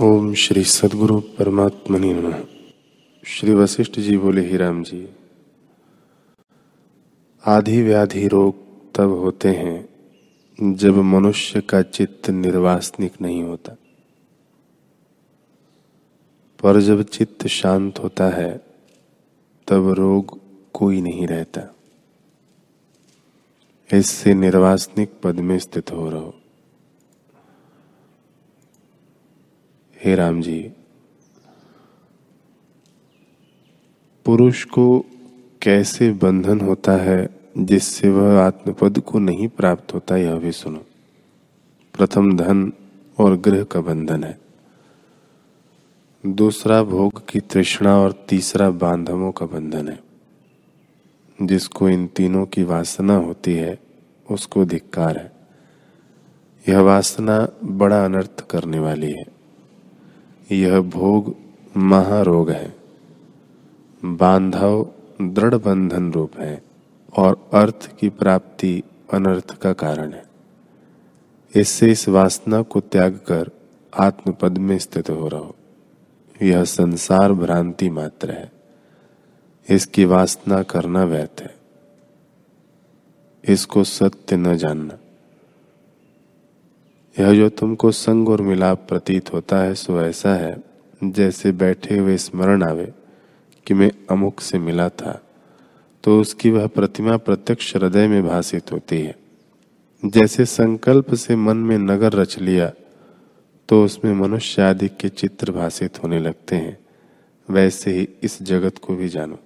ओम श्री सदगुरु परमात्मनि नमः। श्री वशिष्ठ जी बोले, ही राम जी, आधि व्याधि रोग तब होते हैं जब मनुष्य का चित्त निर्वासनिक नहीं होता। पर जब चित्त शांत होता है, तब रोग कोई नहीं रहता। इससे निर्वासनिक पद में स्थित हो रहो। हे राम जी, पुरुष को कैसे बंधन होता है जिससे वह आत्मपद को नहीं प्राप्त होता, यह भी सुनो। प्रथम धन और गृह का बंधन है। दूसरा भोग की तृष्णा और तीसरा बांधवों का बंधन है। जिसको इन तीनों की वासना होती है, उसको धिक्कार है। यह वासना बड़ा अनर्थ करने वाली है। यह भोग महारोग है। बांधव दृढ़ बंधन रूप है और अर्थ की प्राप्ति अनर्थ का कारण है। इससे इस वासना को त्याग कर आत्मपद में स्थित हो रहो। यह संसार भ्रांति मात्र है। इसकी वासना करना व्यर्थ है। इसको सत्य न जानना। यह जो तुमको संग और मिलाप प्रतीत होता है, सो ऐसा है, जैसे बैठे हुए स्मरण आवे कि मैं अमुक से मिला था तो उसकी वह प्रतिमा प्रत्यक्ष हृदय में भाषित होती है। जैसे संकल्प से मन में नगर रच लिया तो उसमें मनुष्य आदि के चित्र भाषित होने लगते हैं। वैसे ही इस जगत को भी जानो।